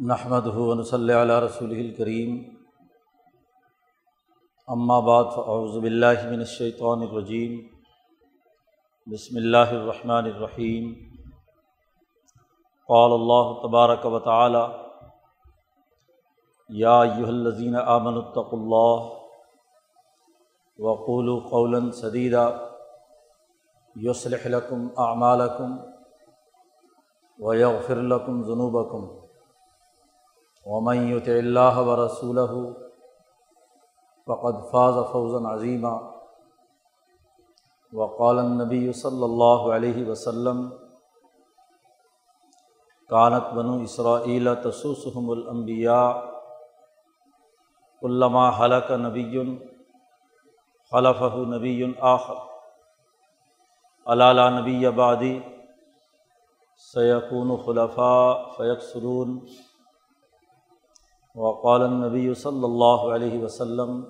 نحمد ہُون صلی علیہ رسول الکریم اماں بعد اعوذ باللہ من الشیطان الرجیم بسم اللہ الرحمن الرحیم قال اللہ تبارک و تعالی یا ایہا الذین آمنوا اتقوا اللہ وقولوا قولا سدیدا یصلح لکم اعمالکم ویغفر لکم ذنوبکم ومن يطع اللہ و رسول فقد فاز فوزا عظیمہ وقال النبی صلی اللہ علیہ وسلم کانت بنو اسرائیل تسوسحم الانبیاء علامہ حلق نبی خلفہ نبی آخر علالہ نبی آبادی سیقون خلفاء فیق سرون وقال النبی صلی اللہ علیہ وسلم،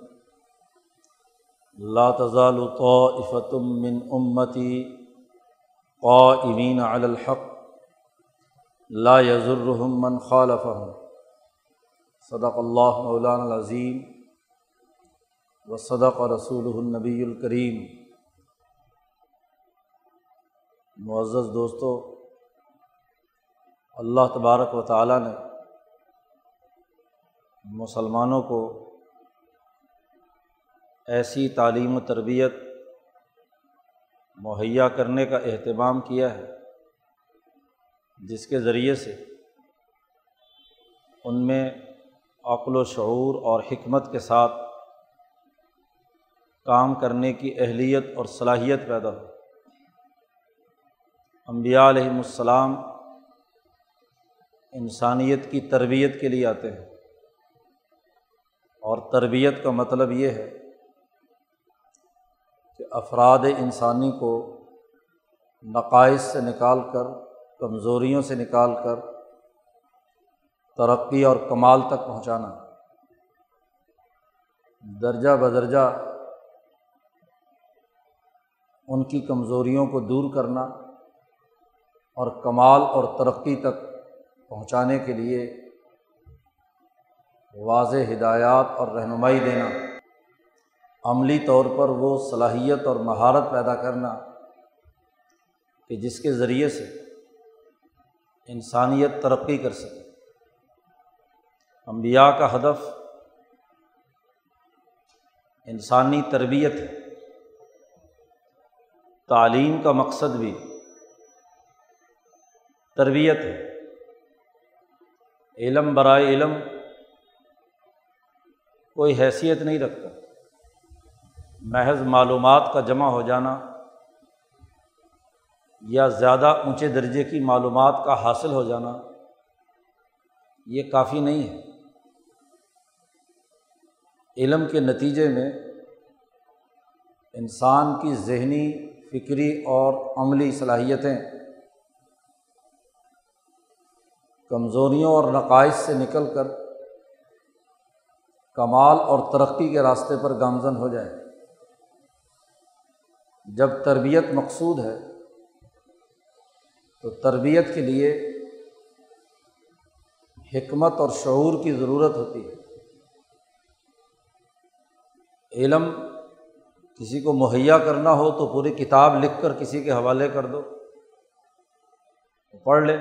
لا تزال طائفة من امتی قائمین علی الحق، لا يضرهم من خالفهم. صدق اللہ مولانا العظیم و صدق رسول النبی الکریم معزز دوستو، اللہ تبارک و تعالیٰ نے مسلمانوں کو ایسی تعلیم و تربیت مہیا کرنے کا اہتمام کیا ہے، جس کے ذریعے سے ان میں عقل و شعور اور حکمت کے ساتھ کام کرنے کی اہلیت اور صلاحیت پیدا ہو۔ امبیا علیہم السلام انسانیت کی تربیت کے لیے آتے ہیں۔ اور تربیت کا مطلب یہ ہے کہ افراد انسانی کو نقائص سے نکال کر، کمزوریوں سے نکال کر ترقی اور کمال تک پہنچانا، درجہ بدرجہ ان کی کمزوریوں کو دور کرنا اور کمال اور ترقی تک پہنچانے کے لیے واضح ہدایات اور رہنمائی دینا۔ عملی طور پر وہ صلاحیت اور مہارت پیدا کرنا کہ جس کے ذریعے سے انسانیت ترقی کر سکے۔ امبیا کا ہدف انسانی تربیت ہے۔ تعلیم کا مقصد بھی تربیت ہے۔ علم برائے علم کوئی حیثیت نہیں رکھتا۔ محض معلومات کا جمع ہو جانا یا زیادہ اونچے درجے کی معلومات کا حاصل ہو جانا، یہ کافی نہیں ہے۔ علم کے نتیجے میں انسان کی ذہنی، فکری اور عملی صلاحیتیں کمزوریوں اور نقائص سے نکل کر کمال اور ترقی کے راستے پر گامزن ہو جائے۔ جب تربیت مقصود ہے، تو تربیت کے لیے حکمت اور شعور کی ضرورت ہوتی ہے۔ علم کسی کو مہیا کرنا ہو تو پوری کتاب لکھ کر کسی کے حوالے کر دو۔ پڑھ لے۔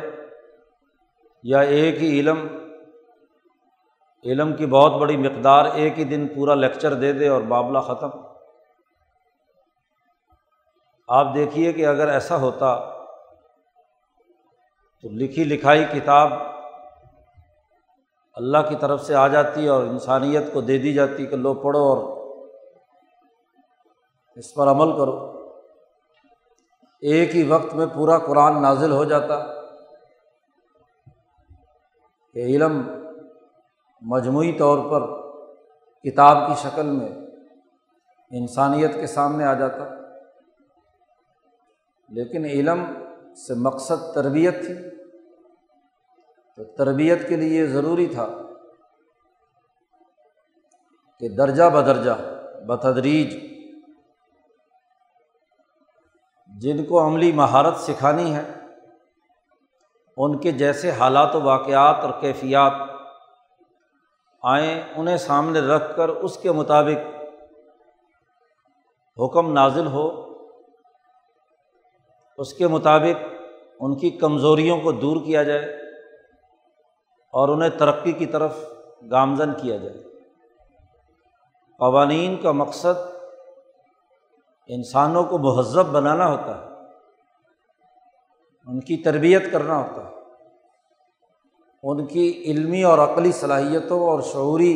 یا ایک ہی علم علم کی بہت بڑی مقدار ایک ہی دن پورا لیکچر دے دے اور بابلہ ختم۔ آپ دیکھیے کہ اگر ایسا ہوتا تو لکھی لکھائی کتاب اللہ کی طرف سے آ جاتی اور انسانیت کو دے دی جاتی کہ لو پڑھو اور اس پر عمل کرو۔ ایک ہی وقت میں پورا قرآن نازل ہو جاتا کہ علم مجموعی طور پر کتاب کی شکل میں انسانیت کے سامنے آ جاتا۔ لیکن علم سے مقصد تربیت تھی۔ تو تربیت کے لیے ضروری تھا کہ درجہ بدرجہ، بتدریج، جن کو عملی مہارت سکھانی ہے، ان کے جیسے حالات و واقعات اور کیفیات آئیں، انہیں سامنے رکھ کر اس کے مطابق حکم نازل ہو۔ اس کے مطابق ان کی کمزوریوں کو دور کیا جائے اور انہیں ترقی کی طرف گامزن کیا جائے۔ قوانین کا مقصد انسانوں کو مہذب بنانا ہوتا ہے، ان کی تربیت کرنا ہوتا ہے۔ ان کی علمی اور عقلی صلاحیتوں اور شعوری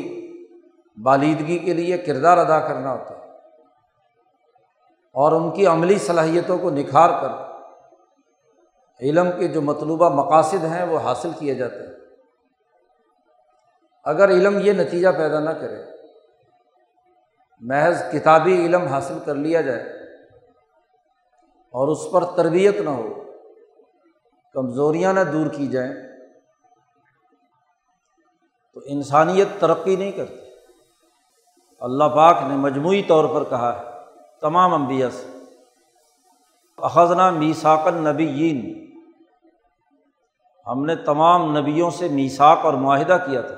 بالیدگی کے لیے کردار ادا کرنا ہوتا ہے اور ان کی عملی صلاحیتوں کو نکھار کر علم کے جو مطلوبہ مقاصد ہیں وہ حاصل کیے جاتے ہیں۔ اگر علم یہ نتیجہ پیدا نہ کرے، محض کتابی علم حاصل کر لیا جائے اور اس پر تربیت نہ ہو، کمزوریاں نہ دور کی جائیں تو انسانیت ترقی نہیں کرتی۔ اللہ پاک نے مجموعی طور پر کہا ہے، تمام انبیاء سے، اخذنا میساکن نبیین ہم نے تمام نبیوں سے میساک اور معاہدہ کیا تھا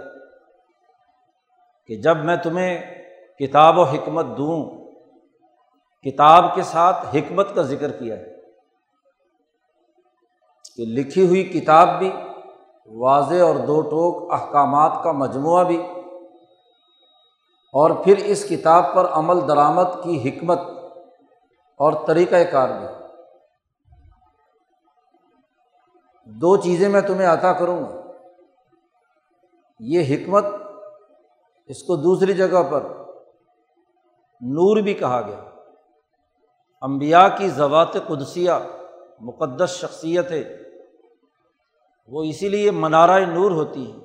کہ جب میں تمہیں کتاب و حکمت دوں، کتاب کے ساتھ حکمت کا ذکر کیا ہے، کہ لکھی ہوئی کتاب بھی واضح اور دو ٹوک احکامات کا مجموعہ بھی۔ اور پھر اس کتاب پر عمل درآمد کی حکمت اور طریقۂ کار بھی۔ دو چیزیں میں تمہیں عطا کروں گا۔ یہ حکمت اس کو دوسری جگہ پر نور بھی کہا گیا۔ امبیا کی زوات قدسیہ مقدس شخصیت ہے۔ وہ اسی لیے منارۂ نور ہوتی ہے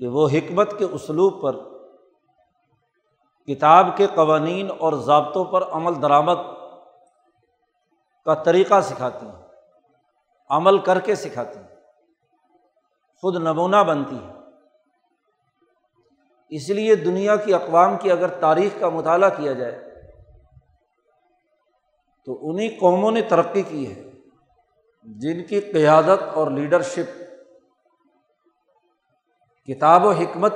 کہ وہ حکمت کے اسلوب پر، کتاب کے قوانین اور ضابطوں پر عمل درآمد کا طریقہ سکھاتی ہیں، عمل کر کے سکھاتی ہیں، خود نمونہ بنتی ہے اس لیے دنیا کی اقوام کی اگر تاریخ کا مطالعہ کیا جائے تو انہیں قوموں نے ترقی کی ہے۔ جن کی قیادت اور لیڈرشپ کتاب و حکمت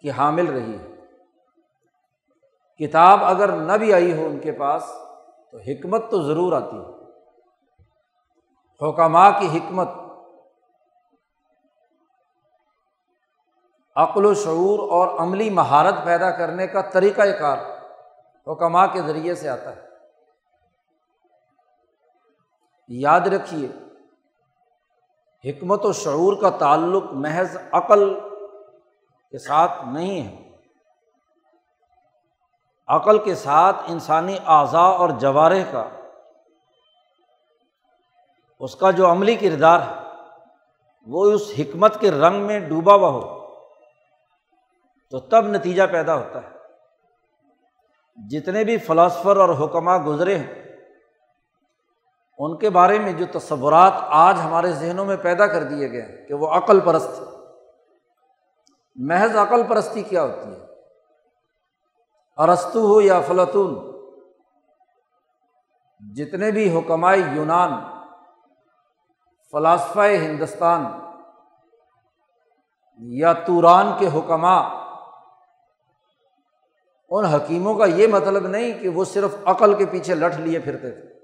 کی حامل رہی ہے۔ کتاب اگر نہ بھی آئی ہو ان کے پاس تو حکمت تو ضرور آتی ہے۔ حکمہ کی حکمت، عقل و شعور اور عملی مہارت پیدا کرنے کا طریقۂ کار حکمہ کے ذریعے سے آتا ہے۔ یاد رکھیے، حکمت و شعور کا تعلق محض عقل کے ساتھ نہیں ہے۔ عقل کے ساتھ انسانی اعضاء اور جوارح کا، اس کا جو عملی کردار ہے، وہ اس حکمت کے رنگ میں ڈوبا ہوا ہو، تو تب نتیجہ پیدا ہوتا ہے۔ جتنے بھی فلاسفر اور حکمہ گزرے ہیں ان کے بارے میں جو تصورات آج ہمارے ذہنوں میں پیدا کر دیے گئے ہیں کہ وہ عقل پرست محض عقل پرستی کیا ہوتی ہے؟ ارستو ہو یا فلاطون جتنے بھی حکمائے یونان، فلاسفہ ہندوستان یا توران کے حکمہ ان حکیموں کا یہ مطلب نہیں کہ وہ صرف عقل کے پیچھے لٹ لیے پھرتے تھے۔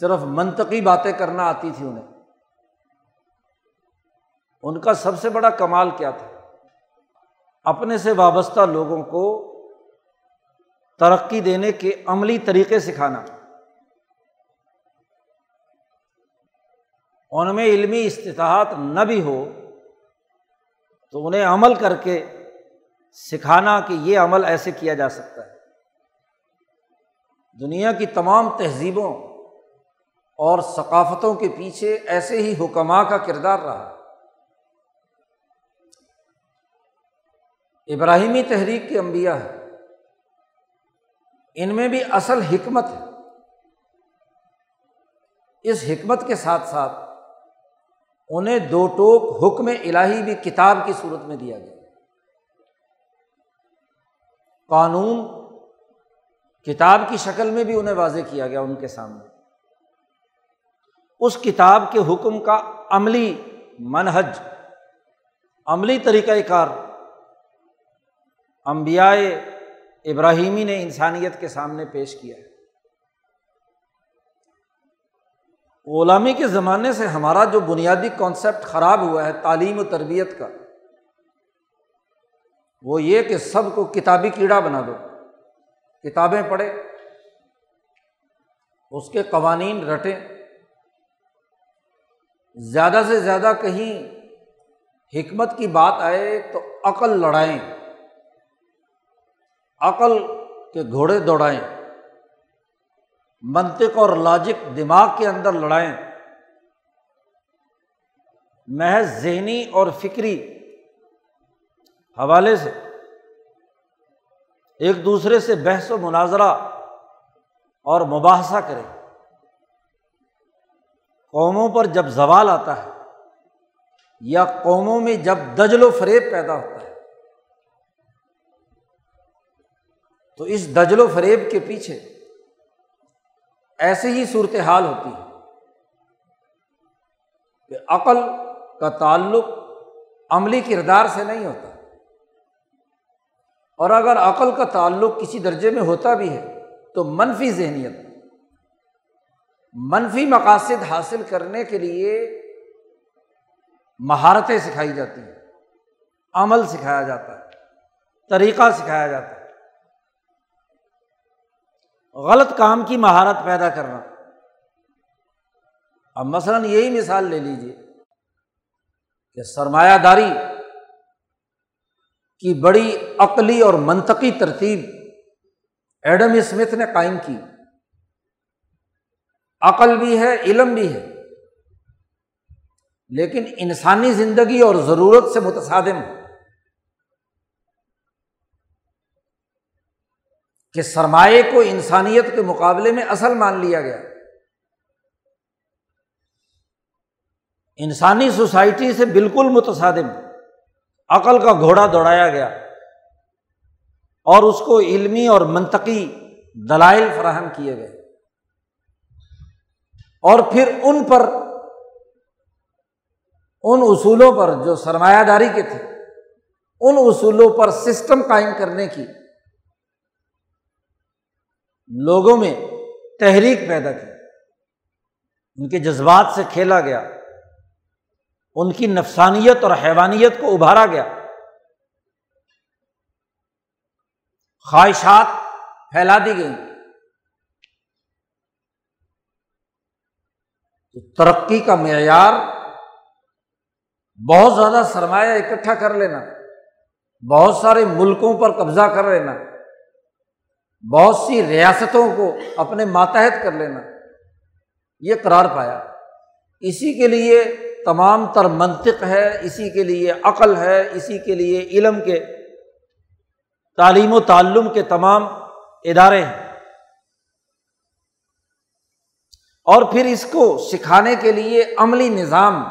صرف منطقی باتیں کرنا آتی تھی انہیں۔ ان کا سب سے بڑا کمال کیا تھا؟ اپنے سے وابستہ لوگوں کو ترقی دینے کے عملی طریقے سکھانا۔ ان میں علمی استطاعت نہ بھی ہو تو انہیں عمل کر کے سکھانا کہ یہ عمل ایسے کیا جا سکتا ہے۔ دنیا کی تمام تہذیبوں اور ثقافتوں کے پیچھے ایسے ہی حکمہ کا کردار رہا۔ ابراہیمی تحریک کے انبیاء ہے ان میں بھی اصل حکمت ہے۔ اس حکمت کے ساتھ ساتھ انہیں دو ٹوک حکم الہی بھی کتاب کی صورت میں دیا گیا۔ قانون کتاب کی شکل میں بھی انہیں واضح کیا گیا ان کے سامنے۔ اس کتاب کے حکم کا عملی منحج عملی طریقۂ کار۔ امبیائے ابراہیمی نے انسانیت کے سامنے پیش کیا ہے۔ غلامی کے زمانے سے ہمارا جو بنیادی کانسیپٹ خراب ہوا ہے تعلیم و تربیت کا، وہ یہ کہ سب کو کتابی کیڑا بنا دو۔ کتابیں پڑھے اس کے قوانین رٹیں۔ زیادہ سے زیادہ کہیں حکمت کی بات آئے تو عقل لڑائیں، عقل کے گھوڑے دوڑائیں، منطق اور لاجک دماغ کے اندر لڑائیں۔ محض ذہنی اور فکری حوالے سے، ایک دوسرے سے بحث و مناظرہ اور مباحثہ کریں۔ قوموں پر جب زوال آتا ہے یا قوموں میں جب دجل و فریب پیدا ہوتا ہے، تو اس دجل و فریب کے پیچھے ایسے ہی صورت حال ہوتی ہے کہ عقل کا تعلق عملی کردار سے نہیں ہوتا۔ اور اگر عقل کا تعلق کسی درجے میں ہوتا بھی ہے، تو منفی ذہنیت منفی مقاصد حاصل کرنے کے لیے مہارتیں سکھائی جاتی ہیں۔ عمل سکھایا جاتا ہے۔ طریقہ سکھایا جاتا ہے۔ غلط کام کی مہارت پیدا کرنا۔ اب مثلاً یہی مثال لے لیجیے کہ سرمایہ داری کی بڑی عقلی اور منطقی ترتیب ایڈم اسمتھ نے قائم کی۔ عقل بھی ہے، علم بھی ہے۔ لیکن انسانی زندگی اور ضرورت سے متصادم ہے۔ کہ سرمایہ کو انسانیت کے مقابلے میں اصل مان لیا گیا۔ انسانی سوسائٹی سے بالکل متصادم۔ عقل کا گھوڑا دوڑایا گیا۔ اور اس کو علمی اور منطقی دلائل فراہم کیے گئے۔ اور پھر ان پر ان اصولوں پر جو سرمایہ داری کے تھے، ان اصولوں پر سسٹم قائم کرنے کی لوگوں میں تحریک پیدا کی۔ ان کے جذبات سے کھیلا گیا۔ ان کی نفسانیت اور حیوانیت کو ابھارا گیا۔ خواہشات پھیلا دی گئی تو ترقی کا معیار بہت زیادہ سرمایہ اکٹھا کر لینا، بہت سارے ملکوں پر قبضہ کر لینا، بہت سی ریاستوں کو اپنے ماتحت کر لینا، یہ قرار پایا۔ اسی کے لیے تمام تر منطق ہے، اسی کے لیے عقل ہے، اسی کے لیے علم کے، تعلیم و تعلم کے تمام ادارے ہیں۔ اور پھر اس کو سکھانے کے لیے عملی نظام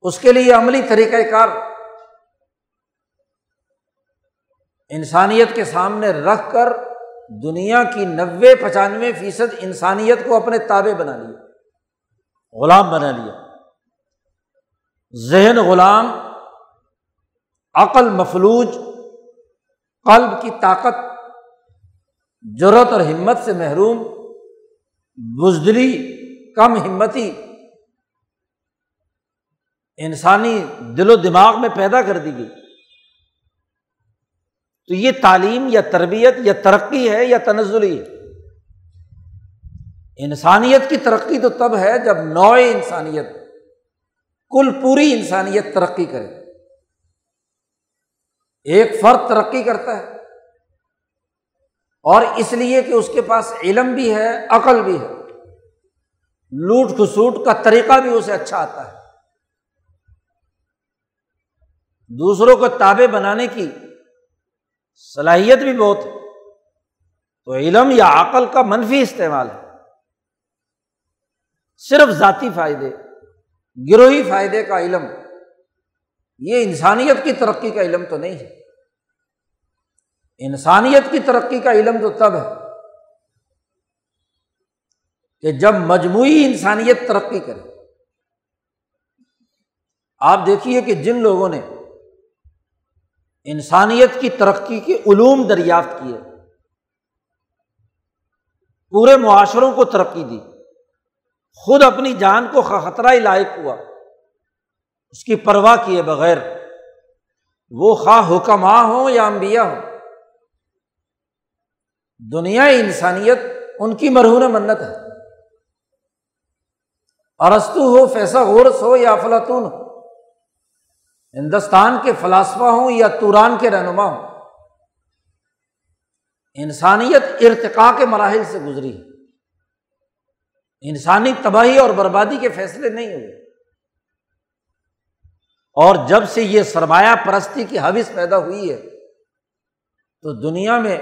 اس کے لیے عملی طریقۂ کار انسانیت کے سامنے رکھ کر دنیا کی نوے پچانوے فیصد انسانیت کو اپنے تابے بنا لیا، غلام بنا لیا۔ ذہن غلام، عقل مفلوج، قلب کی طاقت ضرورت اور ہمت سے محروم، بزدلی، کم ہمتی، انسانی دل و دماغ میں پیدا کر دی گئی۔ تو یہ تعلیم یا تربیت یا ترقی ہے یا تنزلی ہے؟ انسانیت کی ترقی تو تب ہے جب نو انسانیت، کل پوری انسانیت ترقی کرے۔ ایک فرد ترقی کرتا ہے۔ اور اس لیے کہ اس کے پاس علم بھی ہے، عقل بھی ہے۔ لوٹ کھسوٹ کا طریقہ بھی اسے اچھا آتا ہے۔ دوسروں کو تابے بنانے کی صلاحیت بھی بہت ہے۔ تو علم یا عقل کا منفی استعمال ہے۔ صرف ذاتی فائدے، گروہی فائدے کا علم۔ یہ انسانیت کی ترقی کا علم تو نہیں ہے۔ انسانیت کی ترقی کا علم تو تب ہے کہ جب مجموعی انسانیت ترقی کرے۔ آپ دیکھیے کہ جن لوگوں نے انسانیت کی ترقی کے علوم دریافت کیے، پورے معاشروں کو ترقی دی، خود اپنی جان کو خطرہ لائق ہوا، اس کی پرواہ کیے بغیر، وہ خواہ حکماں ہوں یا انبیاء ہوں۔ دنیا انسانیت ان کی مرہون منت ہے۔ ارستو ہو فیصا غورس ہو یا افلاطون ہو۔ ہندوستان کے فلاسفہ ہوں یا توران کے رہنما ہوں۔ انسانیت ارتقا کے مراحل سے گزری۔ انسانی تباہی اور بربادی کے فیصلے نہیں ہوئے۔ اور جب سے یہ سرمایہ پرستی کی حوث پیدا ہوئی ہے، تو دنیا میں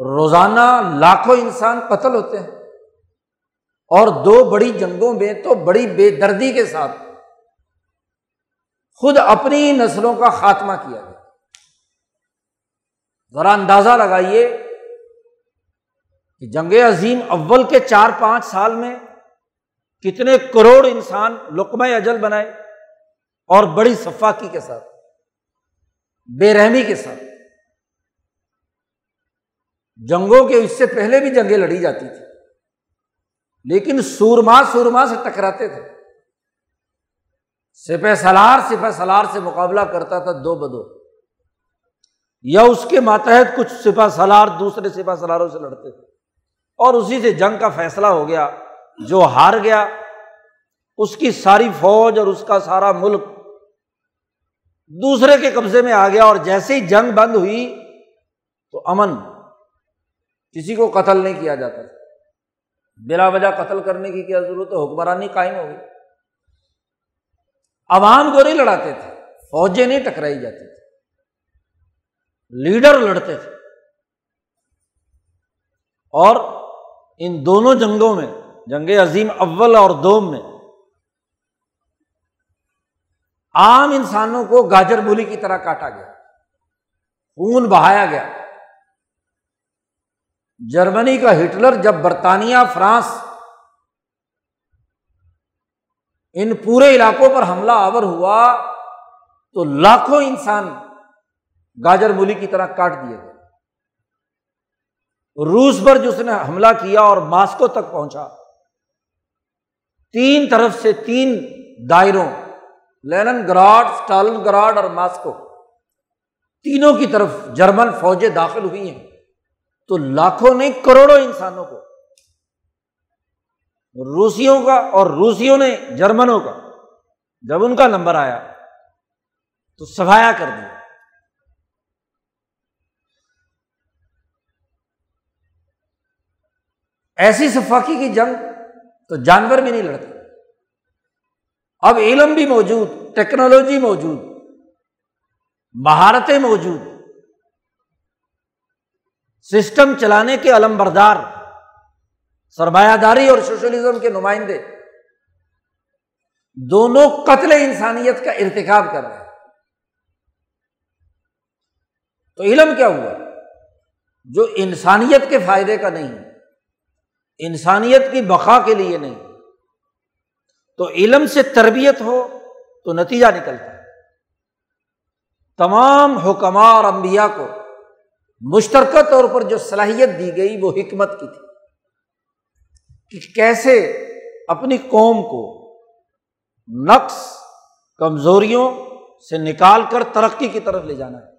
روزانہ لاکھوں انسان قتل ہوتے ہیں۔ اور دو بڑی جنگوں میں تو بڑی بے دردی کے ساتھ خود اپنی نسلوں کا خاتمہ کیا گیا۔ ذرا اندازہ لگائیے کہ جنگ عظیم اول کے چار پانچ سال میں کتنے کروڑ انسان لقمہ اجل بنائے اور بڑی صفاقی کے ساتھ، بے رحمی کے ساتھ۔ جنگوں کے اس سے پہلے بھی جنگیں لڑی جاتی تھی لیکن سورما سورما سے ٹکراتے تھے۔ سپہ سلار سپہ سلار سے مقابلہ کرتا تھا دو بدو۔ یا اس کے ماتحت کچھ سپہ سلار دوسرے سپہ سلاروں سے لڑتے تھے۔ اور اسی سے جنگ کا فیصلہ ہو گیا۔ جو ہار گیا، اس کی ساری فوج اور اس کا سارا ملک دوسرے کے قبضے میں آ گیا۔ اور جیسے ہی جنگ بند ہوئی تو امن کسی کو قتل نہیں کیا جاتا تھا۔ بلا وجہ قتل کرنے کی کیا ضرورت ہے؟ حکمرانی قائم ہو گئی۔ عوام کو نہیں لڑاتے تھے، فوجیں نہیں ٹکرائی جاتی تھی لیڈر لڑتے تھے۔ اور ان دونوں جنگوں میں، جنگ عظیم اول اور دوم میں، عام انسانوں کو گاجر بولی کی طرح کاٹا گیا، خون بہایا گیا۔ جرمنی کا ہٹلر جب برطانیہ، فرانس ان پورے علاقوں پر حملہ آور ہوا تو لاکھوں انسان گاجر مولی کی طرح کاٹ دیے گئے۔ روس پر جس نے حملہ کیا اور ماسکو تک پہنچا، تین طرف سے تین دائروں لینن گراڈ اسٹالن گراڈ اور ماسکو، تینوں کی طرف جرمن فوجیں داخل ہوئی ہیں۔ تو لاکھوں نے کروڑوں انسانوں کو، روسیوں کا اور روسیوں نے جرمنوں کا، جب ان کا نمبر آیا تو سفایا کر دیا۔ ایسی صفاقی کی جنگ تو جانور بھی نہیں لڑتے۔ اب علم بھی موجود، ٹیکنالوجی موجود، مہارتیں موجود سسٹم چلانے کے علم بردار، سرمایہ داری اور سوشلزم کے نمائندے، دونوں قتل انسانیت کا ارتکاب کر رہے ہیں۔ تو علم کیا ہوا؟ جو انسانیت کے فائدے کا نہیں، انسانیت کی بقا کے لیے نہیں۔ تو علم سے تربیت ہو تو نتیجہ نکلتا ہے۔ تمام حکمہ اور امبیا کو مشترکہ طور پر جو صلاحیت دی گئی وہ حکمت کی تھی کہ کیسے اپنی قوم کو نقص کمزوریوں سے نکال کر ترقی کی طرف لے جانا ہے۔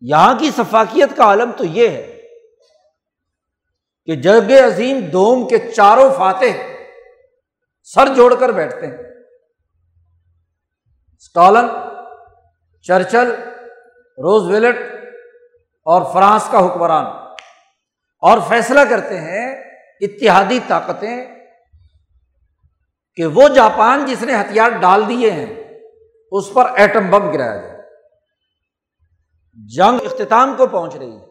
یہاں کی ثفاقیت کا عالم تو یہ ہے کہ جگ عظیم دوم کے چاروں فاتح سر جوڑ کر بیٹھتے ہیں۔ اسٹالن چرچل روز ویلٹ اور فرانس کا حکمران۔ اور فیصلہ کرتے ہیں اتحادی طاقتیں کہ وہ جاپان جس نے ہتھیار ڈال دیے ہیں، اس پر ایٹم بم گرایا جائے۔ جنگ اختتام کو پہنچ رہی ہے۔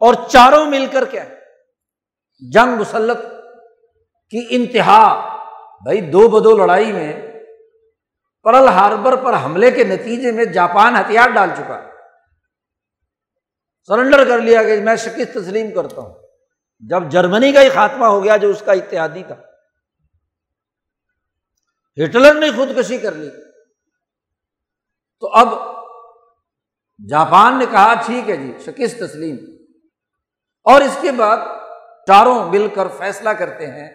اور چاروں مل کر کیا جنگ مسلط کی انتہا۔ بھائی، دو بدو لڑائی میں پرل ہاربر پر حملے کے نتیجے میں جاپان ہتھیار ڈال چکا۔ سرنڈر کر لیا کہ میں شکست تسلیم کرتا ہوں۔ جب جرمنی کا ہی خاتمہ ہو گیا جو اس کا اتحادی تھا۔ ہٹلر نے خودکشی کر لی۔ تو اب جاپان نے کہا، ٹھیک ہے جی شکست تسلیم۔ اور اس کے بعد چاروں مل کر فیصلہ کرتے ہیں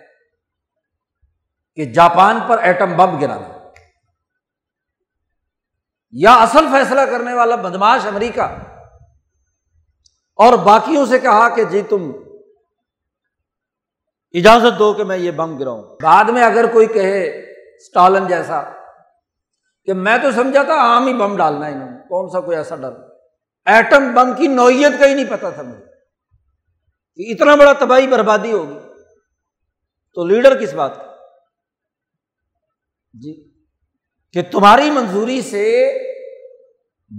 کہ جاپان پر ایٹم بم گرانا یا اصل فیصلہ کرنے والا بدماش امریکہ اور باقیوں سے کہا کہ جی تم اجازت دو کہ میں یہ بم گراؤں۔ بعد میں اگر کوئی کہے اسٹالن جیسا کہ میں تو سمجھا تھا عام ہی بم ڈالنا انہوں نے، کون سا کوئی ایسا ڈر؟ ایٹم بم کی نوعیت کا ہی نہیں پتا تھا مجھے کہ اتنا بڑا تباہی بربادی ہوگی۔ تو لیڈر کس بات کا؟ جی کہ تمہاری منظوری سے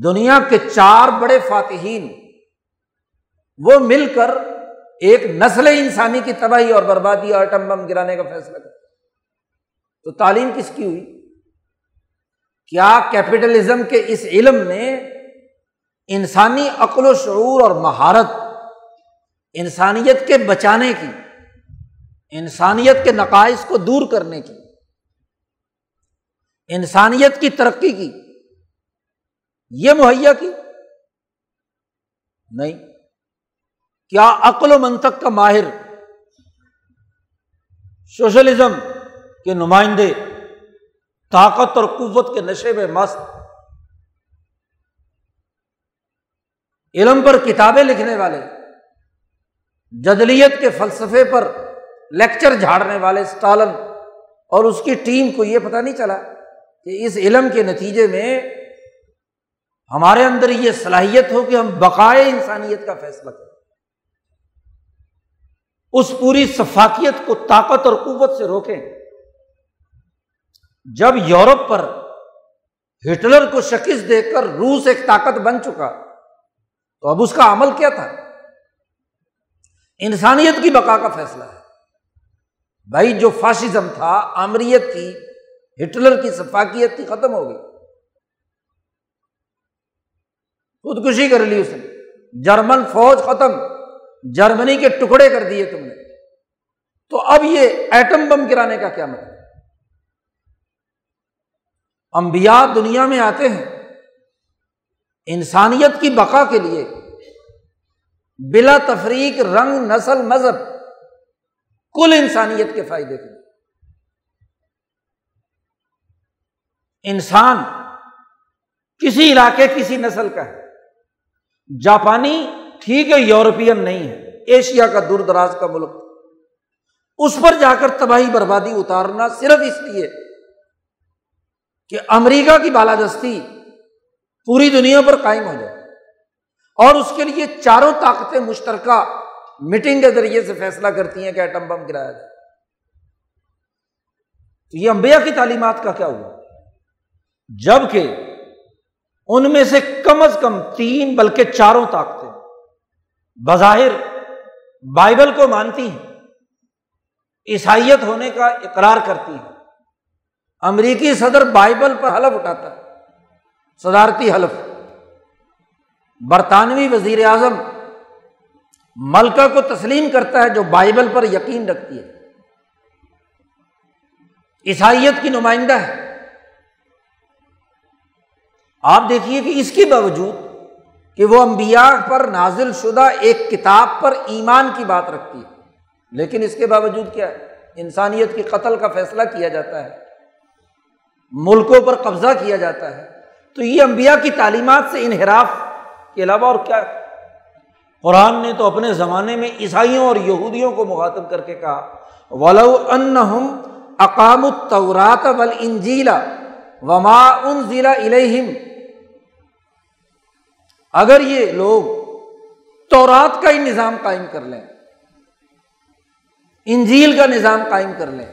دنیا کے چار بڑے فاتحین وہ مل کر ایک نسل انسانی کی تباہی اور بربادی اور ایٹم بم گرانے کا فیصلہ کر تو تعلیم کس کی ہوئی؟ کیا کیپٹلزم کے اس علم نے انسانی عقل و شعور اور مہارت انسانیت کے بچانے کی، انسانیت کے نقائص کو دور کرنے کی، انسانیت کی ترقی کی، یہ مہیا کی؟ نہیں۔ کیا عقل و منطق کا ماہر؟ سوشلزم کے نمائندے، طاقت اور قوت کے نشے میں مست۔ علم پر کتابیں لکھنے والے، جدلیت کے فلسفے پر لیکچر جھاڑنے والے اسٹالن اور اس کی ٹیم کو یہ پتہ نہیں چلا کہ اس علم کے نتیجے میں ہمارے اندر یہ صلاحیت ہو کہ ہم بقائے انسانیت کا فیصلہ کریں۔ اس پوری صفاقیت کو طاقت اور قوت سے روکیں۔ جب یورپ پر ہٹلر کو شکست دے کر روس ایک طاقت بن چکا، تو اب اس کا عمل کیا تھا؟ انسانیت کی بقا کا فیصلہ ہے۔ بھائی، جو فاشزم تھا، آمریت کی، ہٹلر کی سفاکیت کی ختم ہو گئی۔ خودکشی کر لی اس نے۔ جرمن فوج ختم۔ جرمنی کے ٹکڑے کر دیے تم نے۔ تو اب یہ ایٹم بم گرانے کا کیا مطلب؟ امبیا دنیا میں آتے ہیں، انسانیت کی بقا کے لیے بلا تفریق، رنگ، نسل، مذہب، کل انسانیت کے فائدے کے لیے۔ انسان کسی علاقے، کسی نسل کا ہے۔ جاپانی ٹھیک ہے، یورپین نہیں ہے، ایشیا کا دور دراز کا ملک۔ اس پر جا کر تباہی بربادی اتارنا صرف اس لیے کہ امریکہ کی بالادستی پوری دنیا پر قائم ہو جائے۔ اور اس کے لیے چاروں طاقتیں مشترکہ میٹنگ کے ذریعے سے فیصلہ کرتی ہیں کہ ایٹم بم گرایا جائے۔ تو یہ امبیا کی تعلیمات کا کیا ہوا؟ جبکہ ان میں سے کم از کم تین بلکہ چاروں طاقتیں بظاہر بائبل کو مانتی ہیں، عیسائیت ہونے کا اقرار کرتی ہیں۔ امریکی صدر بائبل پر حلف اٹھاتا ہے، صدارتی حلف۔ برطانوی وزیر اعظم ملکہ کو تسلیم کرتا ہے جو بائبل پر یقین رکھتی ہے۔ عیسائیت کی نمائندہ ہے۔ آپ دیکھیے کہ اس کے باوجود کہ وہ امبیا پر نازل شدہ ایک کتاب پر ایمان کی بات رکھتی ہے۔ لیکن اس کے باوجود کیا ہے؟ انسانیت کی قتل کا فیصلہ کیا جاتا ہے۔ ملکوں پر قبضہ کیا جاتا ہے۔ تو یہ امبیا کی تعلیمات سے انحراف کے علاوہ اور کیا؟ قرآن نے تو اپنے زمانے میں عیسائیوں اور یہودیوں کو مخاطب کر کے کہا، ولو ان اقام التورات ول انجیلا وما ان ضلع اگر یہ لوگ تورات کا ہی نظام قائم کر لیں، انجیل کا نظام قائم کر لیں،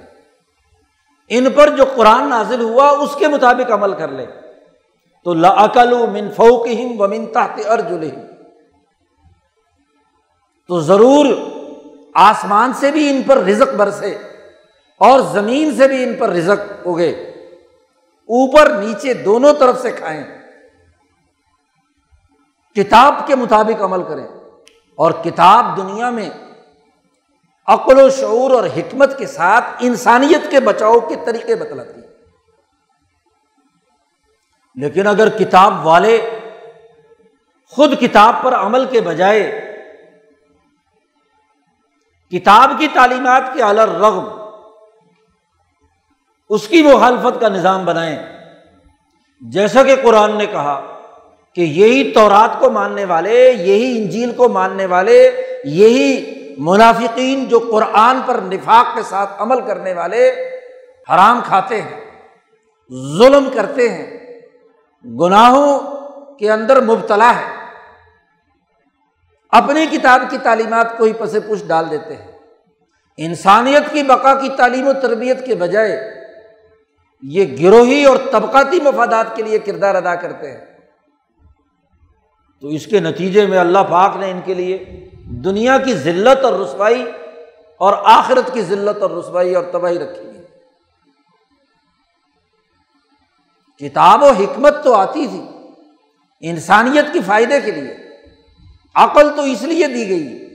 ان پر جو قرآن نازل ہوا اس کے مطابق عمل کر لیں، تو لاقل من فوقہم و من تحت ارجلہم۔ تو ضرور آسمان سے بھی ان پر رزق برسے اور زمین سے بھی ان پر رزق اگے۔ اوپر نیچے دونوں طرف سے کھائیں۔ کتاب کے مطابق عمل کریں اور کتاب دنیا میں عقل و شعور اور حکمت کے ساتھ انسانیت کے بچاؤ کے طریقے بتلاتی لیکن اگر کتاب والے خود کتاب پر عمل کے بجائے کتاب کی تعلیمات کے الر رغم اس کی مخالفت کا نظام بنائیں، جیسا کہ قرآن نے کہا کہ یہی تورات کو ماننے والے، یہی انجیل کو ماننے والے، یہی منافقین جو قرآن پر نفاق کے ساتھ عمل کرنے والے حرام کھاتے ہیں، ظلم کرتے ہیں، گناہوں کے اندر مبتلا ہے اپنی کتاب کی تعلیمات کو ہی پس پش ڈال دیتے ہیں۔ انسانیت کی بقا کی تعلیم و تربیت کے بجائے یہ گروہی اور طبقاتی مفادات کے لیے کردار ادا کرتے ہیں۔ تو اس کے نتیجے میں اللہ پاک نے ان کے لیے دنیا کی ذلت اور رسوائی اور آخرت کی ذلت اور رسوائی اور تباہی رکھی ہے کتاب و حکمت تو آتی تھی انسانیت کے فائدے کے لیے، عقل تو اس لیے دی گئی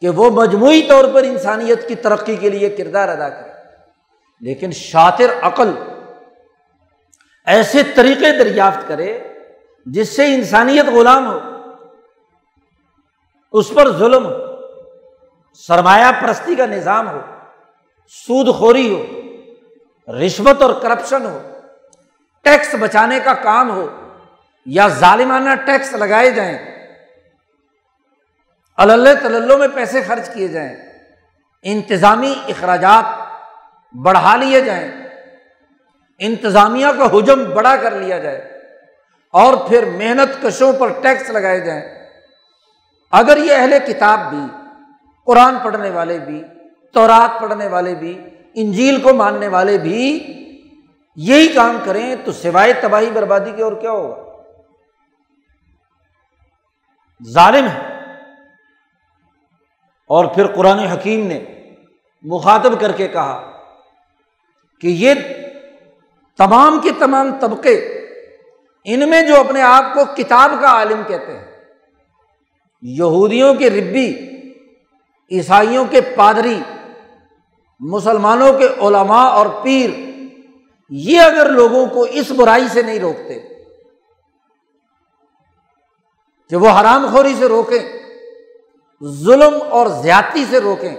کہ وہ مجموعی طور پر انسانیت کی ترقی کے لیے کردار ادا کرے۔ لیکن شاطر عقل ایسے طریقے دریافت کرے جس سے انسانیت غلام ہو، اس پر ظلم ہو، سرمایہ پرستی کا نظام ہو، سود خوری ہو، رشوت اور کرپشن ہو، ٹیکس بچانے کا کام ہو یا ظالمانہ ٹیکس لگائے جائیں اللہ تللوں میں پیسے خرچ کیے جائیں، انتظامی اخراجات بڑھا لیے جائیں، انتظامیہ کا حجم بڑا کر لیا جائے۔ اور پھر محنت کشوں پر ٹیکس لگائے جائیں۔ اگر یہ اہل کتاب بھی، قرآن پڑھنے والے بھی، تورات پڑھنے والے بھی، انجیل کو ماننے والے بھی یہی کام کریں تو سوائے تباہی بربادی کے اور کیا ہوگا؟ ظالم ہے اور پھر قرآن حکیم نے مخاطب کر کے کہا کہ یہ تمام کے تمام طبقے ان میں جو اپنے آپ کو کتاب کا عالم کہتے ہیں، یہودیوں کے ربی، عیسائیوں کے پادری، مسلمانوں کے علماء اور پیر، یہ اگر لوگوں کو اس برائی سے نہیں روکتے، کہ وہ حرام خوری سے روکیں، ظلم اور زیادتی سے روکیں،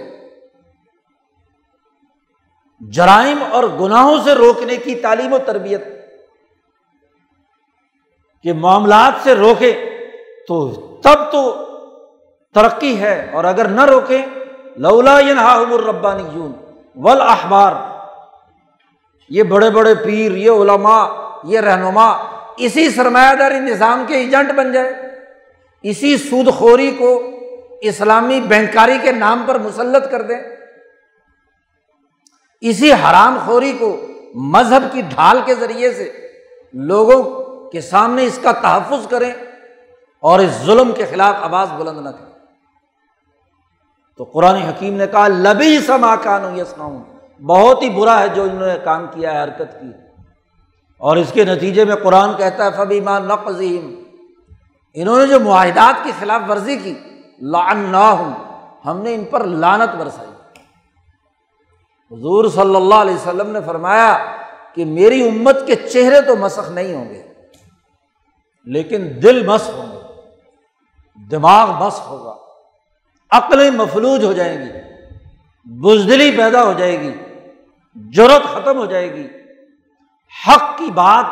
جرائم اور گناہوں سے روکنے کی تعلیم و تربیت کے معاملات سے روکے تو تب تو ترقی ہے اور اگر نہ روکے، لولا الربانی یون ول اخبار یہ بڑے بڑے پیر، یہ علماء، یہ رہنما اسی سرمایہ داری نظام کے ایجنٹ بن جائے۔ اسی سود خوری کو اسلامی بینکاری کے نام پر مسلط کر دیں۔ اسی حرام خوری کو مذہب کی ڈھال کے ذریعے سے لوگوں کے سامنے اس کا تحفظ کریں اور اس ظلم کے خلاف آواز بلند نہ کریں۔ تو قرآن حکیم نے کہا، لبی سما کانو یس بہت ہی برا ہے جو انہوں نے کام کیا ہے، حرکت کی۔ اور اس کے نتیجے میں قرآن کہتا ہے، فبی ماں نقزیم انہوں نے جو معاہدات کی خلاف ورزی کی لان نہ ہوں ہم نے ان پر لانت برسائی۔ حضور صلی اللہ علیہ وسلم نے فرمایا کہ میری امت کے چہرے تو مسخ نہیں ہوں گے۔ لیکن دل مس ہوں گے، دماغ مس ہوگا، عقلیں مفلوج ہو جائیں گی، بزدلی پیدا ہو جائے گی جرت ختم ہو جائے گی، حق کی بات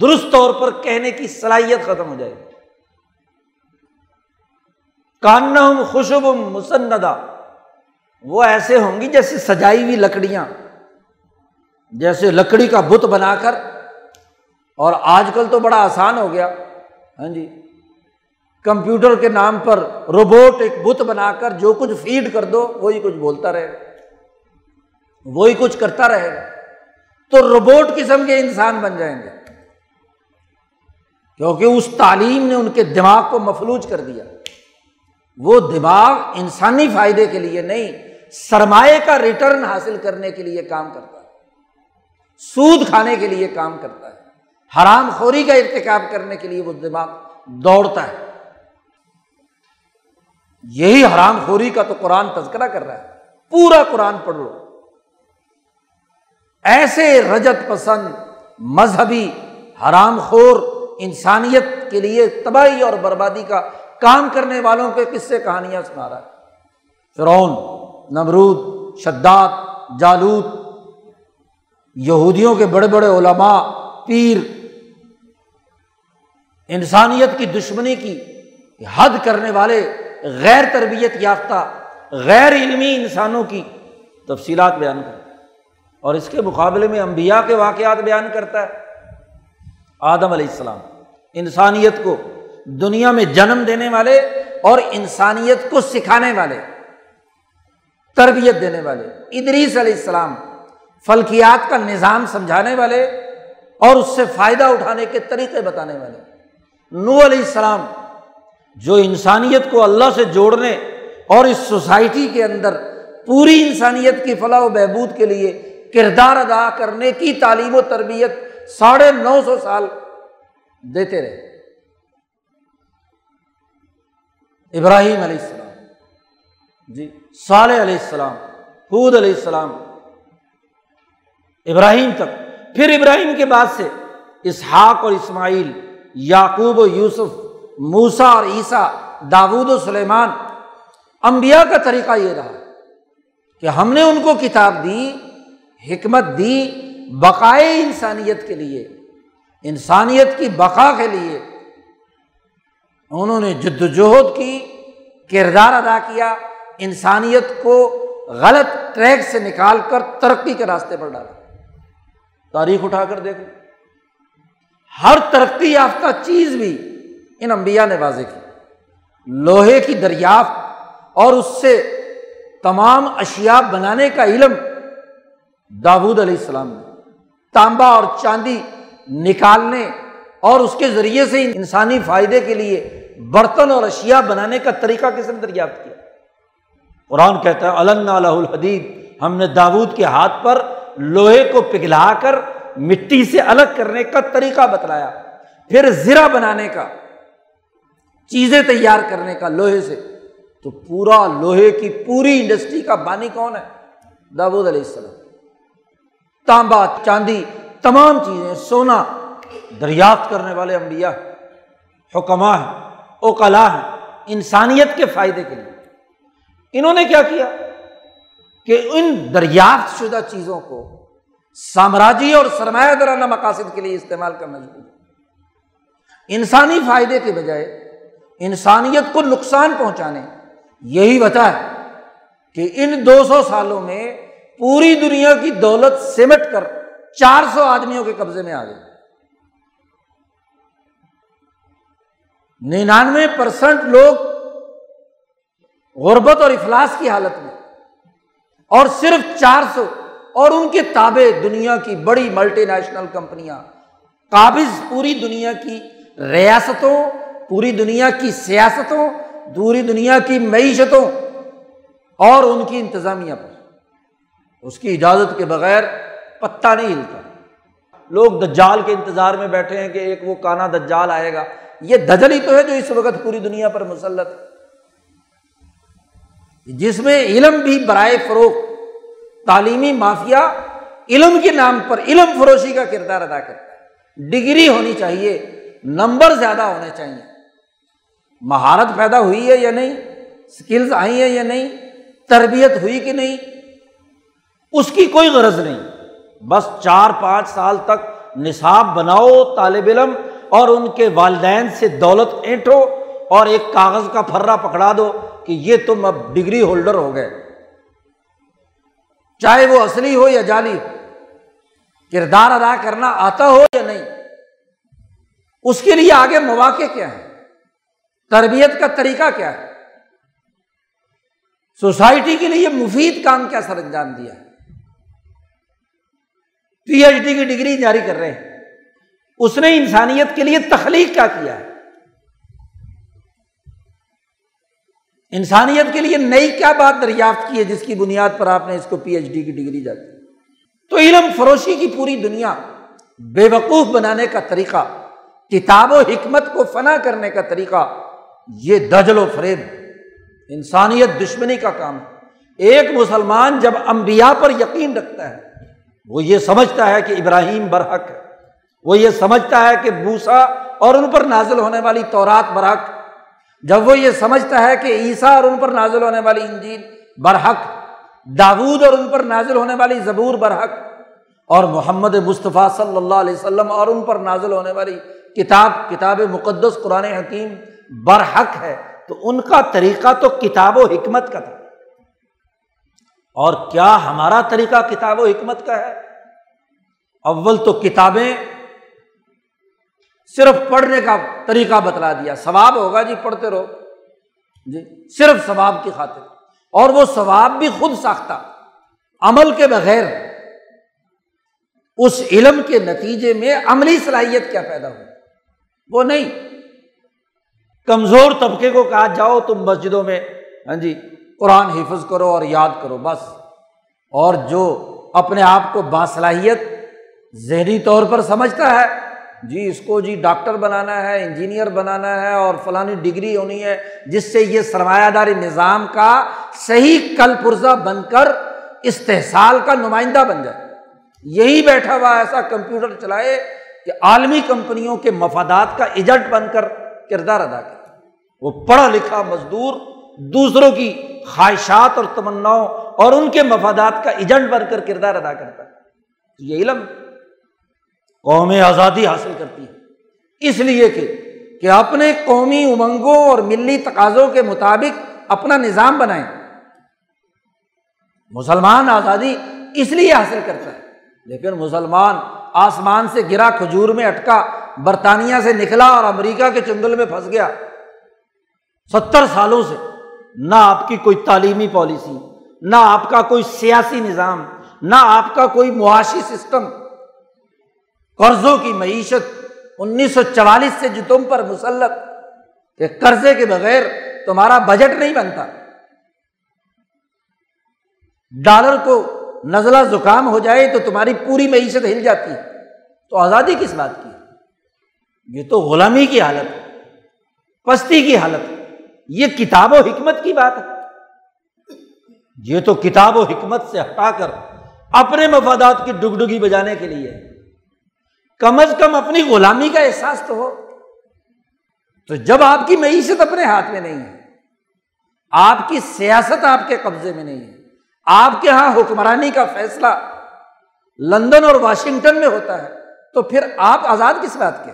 درست طور پر کہنے کی صلاحیت ختم ہو جائے گی۔ کان خوشب مسندا وہ ایسے ہوں گی جیسے سجائی ہوئی لکڑیاں، جیسے لکڑی کا بت بنا کر اور آج کل تو بڑا آسان ہو گیا۔ ہاں جی۔ کمپیوٹر کے نام پر روبوٹ ایک بت بنا کر جو کچھ فیڈ کر دو، وہی کچھ بولتا رہے۔ گا وہی کچھ کرتا رہے۔ گا تو روبوٹ قسم کے انسان بن جائیں گے۔ کیونکہ اس تعلیم نے ان کے دماغ کو مفلوج کر دیا۔ وہ دماغ انسانی فائدے کے لیے نہیں، سرمایہ کا ریٹرن حاصل کرنے کے لیے کام کرتا ہے۔ سود کھانے کے لیے کام کرتا ہے۔ حرام خوری کا ارتکاب کرنے کے لیے وہ دماغ دوڑتا ہے۔ یہی حرام خوری کا تو قرآن تذکرہ کر رہا ہے۔ پورا قرآن پڑھ لو۔ ایسے رجت پسند مذہبی حرام خور انسانیت کے لیے تباہی اور بربادی کا کام کرنے والوں کے قصے کہانیاں سنا رہا ہے۔ فرعون، نمرود، شداد جالود یہودیوں کے بڑے بڑے علماء، پیر انسانیت کی دشمنی کی حد کرنے والے غیر تربیت یافتہ، غیر علمی انسانوں کی تفصیلات بیان کرتا اور اس کے مقابلے میں امبیا کے واقعات بیان کرتا ہے۔ آدم علیہ السلام انسانیت کو دنیا میں جنم دینے والے اور انسانیت کو سکھانے والے، تربیت دینے والے، ادریس علیہ السلام فلکیات کا نظام سمجھانے والے اور اس سے فائدہ اٹھانے کے طریقے بتانے والے۔ نو علیہ السلام، جو انسانیت کو اللہ سے جوڑنے اور اس سوسائٹی کے اندر پوری انسانیت کی فلاح و بہبود کے لیے کردار ادا کرنے کی تعلیم و تربیت ساڑھے نو سو سال دیتے رہے۔ ابراہیم علیہ السلام جی صالح علیہ السلام حود علیہ السلام، ابراہیم تک۔ پھر ابراہیم کے بعد سے اسحاق اور اسماعیل یعقوب و یوسف موسا اور عیسیٰ، داود و سلیمان امبیا کا طریقہ یہ رہا کہ ہم نے ان کو کتاب دی، حکمت دی بقائے انسانیت کے لیے، انسانیت کی بقا کے لیے۔ انہوں نے جد وجہد کی، کردار ادا کیا، انسانیت کو غلط ٹریک سے نکال کر ترقی کے راستے پر ڈالا۔ تاریخ اٹھا کر دیکھو۔ ہر ترقی یافتہ چیز بھی ان انبیاء نے واضح کی۔ لوہے کی دریافت اور اس سے تمام اشیا بنانے کا علم داود علیہ السلام نے۔ تانبا اور چاندی نکالنے اور اس کے ذریعے سے انسانی فائدے کے لیے برتن اور اشیا بنانے کا طریقہ کس نے دریافت کیا؟ قرآن کہتا ہے علن الحدید ہم نے داود کے ہاتھ پر لوہے کو پگھلا کر مٹی سے الگ کرنے کا طریقہ بتلایا، پھر زرا بنانے کا، چیزیں تیار کرنے کا لوہے سے۔ تو پورا لوہے کی پوری انڈسٹری کا بانی کون ہے؟ داود علیہ السلام۔ تانبا چاندی، تمام چیزیں، سونا، دریافت کرنے والے امبیا حکمہ ہیں اوکلا ہیں، انسانیت کے فائدے کے لیے۔ انہوں نے کیا کیا؟ کہ ان دریافت شدہ چیزوں کو سامراجی اور سرمایہ درانہ مقاصد کے لیے استعمال کرنا ضروری انسانی فائدے کے بجائے انسانیت کو نقصان پہنچانے، یہی وجہ ہے کہ ان دو سو سالوں میں پوری دنیا کی دولت سمٹ کر چار سو آدمیوں کے قبضے میں آ گئی۔ ننانوے پرسنٹ لوگ غربت اور افلاس کی حالت میں، اور صرف چار سو اور ان کے تابے دنیا کی بڑی ملٹی نیشنل کمپنیاں، قابض پوری دنیا کی ریاستوں، پوری دنیا کی سیاستوں، پوری دنیا کی معیشتوں اور ان کی انتظامیہ پر۔ اس کی اجازت کے بغیر پتا نہیں ہلتا۔ لوگ دجال کے انتظار میں بیٹھے ہیں کہ ایک وہ کانا دجال آئے گا۔ یہ دجل ہی تو ہے جو اس وقت پوری دنیا پر مسلط جس میں علم بھی برائے فروغ تعلیمی مافیا علم کے نام پر، علم فروشی کا کردار ادا کرتا ہے۔ ڈگری ہونی چاہیے، نمبر زیادہ ہونے چاہیے۔ مہارت پیدا ہوئی ہے یا نہیں؟ اسکلز آئی ہیں یا نہیں؟ تربیت ہوئی کہ نہیں؟ اس کی کوئی غرض نہیں۔ بس چار پانچ سال تک نصاب بناؤ طالب علم اور ان کے والدین سے دولت اینٹو اور ایک کاغذ کا پھرا پکڑا دو کہ یہ تم اب ڈگری ہولڈر ہو گئے۔ چاہے وہ اصلی ہو یا جعلی ہو، کردار ادا کرنا آتا ہو یا نہیں، اس کے لیے آگے مواقع کیا ہے تربیت کا طریقہ کیا ہے؟ سوسائٹی کے لیے مفید کام کیا سر انجام دیا ہے؟ پی ایچ ڈی کی ڈگری جاری کر رہے ہیں۔ اس نے انسانیت کے لیے تخلیق کیا کیا ہے؟ انسانیت کے لیے نئی کیا بات دریافت کی ہے جس کی بنیاد پر آپ نے اس کو پی ایچ ڈی کی ڈگری جاتی تو علم فروشی کی پوری دنیا بے وقوف بنانے کا طریقہ، کتاب و حکمت کو فنا کرنے کا طریقہ، یہ دجل و فریب انسانیت دشمنی کا کام ہے۔ ایک مسلمان جب امبیا پر یقین رکھتا ہے، وہ یہ سمجھتا ہے کہ ابراہیم برحق ہے۔ وہ یہ سمجھتا ہے کہ بوسا اور ان پر نازل ہونے والی تورات برحق جب وہ یہ سمجھتا ہے کہ عیسیٰ اور ان پر نازل ہونے والی انجین برحق، داود اور ان پر نازل ہونے والی زبور برحق، اور محمد مصطفیٰ صلی اللہ علیہ وسلم اور ان پر نازل ہونے والی کتاب کتاب مقدس، قرآن حکیم برحق ہے، تو ان کا طریقہ تو کتاب و حکمت کا تھا۔ اور کیا ہمارا طریقہ کتاب و حکمت کا ہے؟ اول تو کتابیں صرف پڑھنے کا طریقہ بتلا دیا۔ ثواب ہوگا جی پڑھتے رہو۔ جی صرف ثواب کی خاطر۔ اور وہ ثواب بھی خود ساختہ۔ عمل کے بغیر۔ اس علم کے نتیجے میں عملی صلاحیت کیا پیدا ہو وہ نہیں۔ کمزور طبقے کو کہا، جاؤ تم مسجدوں میں۔ ہاں جی قرآن حفظ کرو اور یاد کرو، بس۔ اور جو اپنے آپ کو باصلاحیت ذہنی طور پر سمجھتا ہے جی اس کو جی ڈاکٹر بنانا ہے، انجینئر بنانا ہے اور فلانی ڈگری ہونی ہے، جس سے یہ سرمایہ داری نظام کا صحیح کل پرزہ بن کر استحصال کا نمائندہ بن جائے۔ یہی بیٹھا ہوا ایسا کمپیوٹر چلائے کہ عالمی کمپنیوں کے مفادات کا ایجنٹ بن کر کردار ادا کرے۔ وہ پڑھا لکھا مزدور، دوسروں کی خواہشات اور تمناؤں اور ان کے مفادات کا ایجنٹ بن کر کردار ادا کرتا ہے۔ یہ علم قومی آزادی حاصل کرتی ہے اس لیے کہ کہ اپنے قومی امنگوں اور ملی تقاضوں کے مطابق اپنا نظام بنائیں۔ مسلمان آزادی اس لیے حاصل کرتا ہے۔ لیکن مسلمان آسمان سے گرا کھجور میں اٹکا، برطانیہ سے نکلا اور امریکہ کے چنگل میں پھنس گیا۔ ستر سالوں سے نہ آپ کی کوئی تعلیمی پالیسی، نہ آپ کا کوئی سیاسی نظام، نہ آپ کا کوئی معاشی سسٹم قرضوں کی معیشت انیس سو چوالیس سے جو تم پر مسلط کہ قرضے کے بغیر تمہارا بجٹ نہیں بنتا۔ ڈالر کو نزلہ زکام ہو جائے تو تمہاری پوری معیشت ہل جاتی ہے۔ تو آزادی کس بات کی؟ یہ تو غلامی کی حالت ہے، پستی کی حالت ہے۔ یہ کتاب و حکمت کی بات ہے۔ یہ تو کتاب و حکمت سے ہٹا کر اپنے مفادات کی ڈگ ڈگی بجانے کے لیے کم از کم اپنی غلامی کا احساس تو ہو۔ تو جب آپ کی معیشت اپنے ہاتھ میں نہیں ہے، آپ کی سیاست آپ کے قبضے میں نہیں ہے، آپ کے یہاں حکمرانی کا فیصلہ لندن اور واشنگٹن میں ہوتا ہے، تو پھر آپ آزاد کس بات کے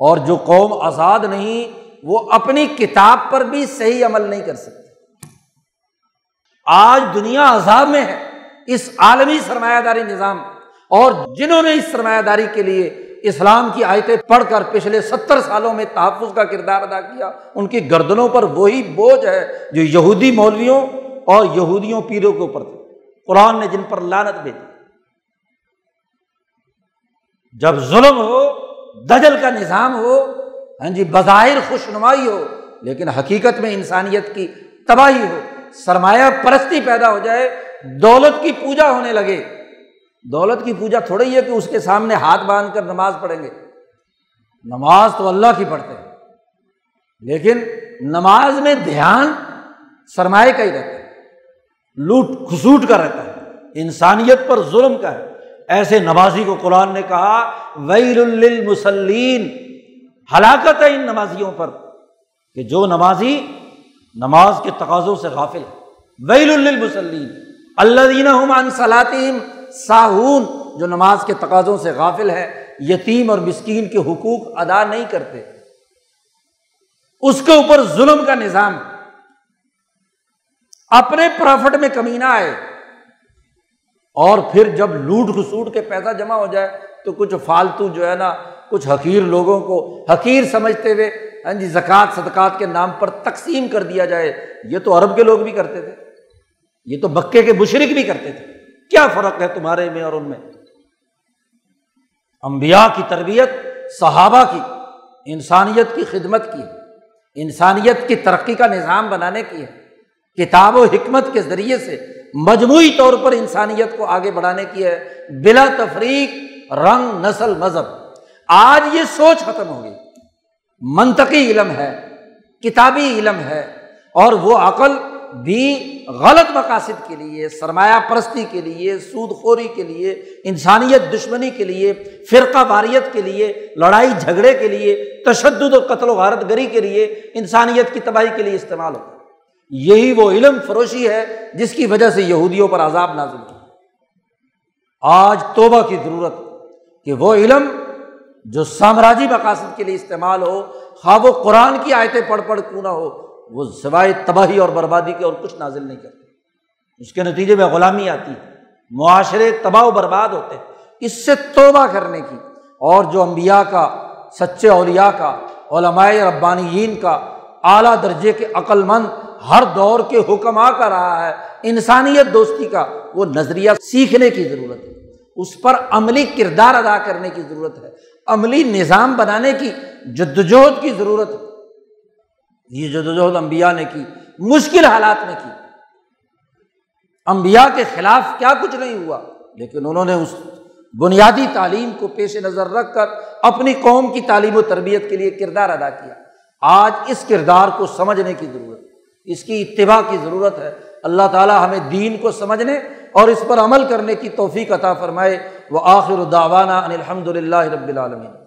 اور جو قوم آزاد نہیں، وہ اپنی کتاب پر بھی صحیح عمل نہیں کر سکتے آج دنیا عذاب میں ہے، اس عالمی سرمایہ داری نظام اور جنہوں نے اس سرمایہ داری کے لیے اسلام کی آیتیں پڑھ کر پچھلے ستر سالوں میں تحفظ کا کردار ادا کیا، ان کی گردنوں پر وہی بوجھ ہے جو یہودی مولویوں اور یہودیوں پیروں کے اوپر تھے۔ قرآن نے جن پر لانت بھیجی جب ظلم ہو، دجل کا نظام ہو ہاں جی بظاہر خوش نمائی ہو، لیکن حقیقت میں انسانیت کی تباہی ہو، سرمایہ پرستی پیدا ہو جائے، دولت کی پوجا ہونے لگے دولت کی پوجا تھوڑا ہی ہے کہ اس کے سامنے ہاتھ باندھ کر نماز پڑھیں گے۔ نماز تو اللہ کی پڑھتے ہیں، لیکن نماز میں دھیان سرمایہ کا ہی رہتا ہے۔ لوٹ کھسوٹ کا رہتا ہے۔ انسانیت پر ظلم کا ہے۔ ایسے نمازی کو قرآن نے کہا، ویل المسلین ہلاکت ہے ان نمازیوں پر کہ جو نمازی نماز کے تقاضوں سے غافل ہے ویل المسلیم اللہ دینا صلاطیم ساہون جو نماز کے تقاضوں سے غافل ہے، یتیم اور مسکین کے حقوق ادا نہیں کرتے۔ اس کے اوپر ظلم کا نظام۔ اپنے پرافٹ میں کمی نہ آئے۔ اور پھر جب لوٹ خسوٹ کے پیسہ جمع ہو جائے، تو کچھ فالتو جو ہے نا، کچھ حقیر لوگوں کو حقیر سمجھتے ہوئے ہاں جی زکوٰۃ، صدقات کے نام پر تقسیم کر دیا جائے۔ یہ تو عرب کے لوگ بھی کرتے تھے۔ یہ تو بکے کے مشرق بھی کرتے تھے۔ کیا فرق ہے تمہارے میں اور ان میں؟ امبیا کی تربیت، صحابہ کی، انسانیت کی خدمت کی، انسانیت کی ترقی کا نظام بنانے کی ہے، کتاب و حکمت کے ذریعے سے مجموعی طور پر انسانیت کو آگے بڑھانے کی ہے، بلا تفریق، رنگ، نسل، مذہب۔ آج یہ سوچ ختم ہو گئی۔ منطقی علم ہے، کتابی علم ہے، اور وہ عقل بھی غلط مقاصد کے لیے، سرمایہ پرستی کے لیے، سود خوری کے لیے، انسانیت دشمنی کے لیے، فرقہ واریت کے لیے، لڑائی جھگڑے کے لیے، تشدد و قتل و غارت گری کے لیے انسانیت کی تباہی کے لیے استعمال ہوتا ہے۔ یہی وہ علم فروشی ہے جس کی وجہ سے یہودیوں پر عذاب نازل ہو۔ آج توبہ کی ضرورت کہ وہ علم جو سامراجی مقاصد کے لیے استعمال ہو خواب و قرآن کی آیتیں پڑھ پڑھ کیوں نہ ہو وہ سوائے تباہی اور بربادی کے اور کچھ نازل نہیں کرتے۔ اس کے نتیجے میں غلامی آتی ہے، معاشرے تباہ و برباد ہوتے ہیں۔ اس سے توبہ کرنے کی اور جو امبیا کا، سچے اولیا کا، علماء ربانیین کا اعلیٰ درجے کے عقل مند ہر دور کے حکم آ کر رہا ہے، انسانیت دوستی کا، وہ نظریہ سیکھنے کی ضرورت ہے۔ اس پر عملی کردار ادا کرنے کی ضرورت ہے۔ عملی نظام بنانے کی جدوجہد کی ضرورت ہے۔ یہ جدوجہد امبیا نے کی، مشکل حالات میں کی۔ امبیا کے خلاف کیا کچھ نہیں ہوا، لیکن انہوں نے اس بنیادی تعلیم کو پیش نظر رکھ کر اپنی قوم کی تعلیم و تربیت کے لیے کردار ادا کیا۔ آج اس کردار کو سمجھنے کی ضرورت، اس کی اتباع کی ضرورت ہے۔ اللہ تعالیٰ ہمیں دین کو سمجھنے اور اس پر عمل کرنے کی توفیق عطا فرمائے۔ وہ آخر الداوانہ الحمد للہ رب العالمین۔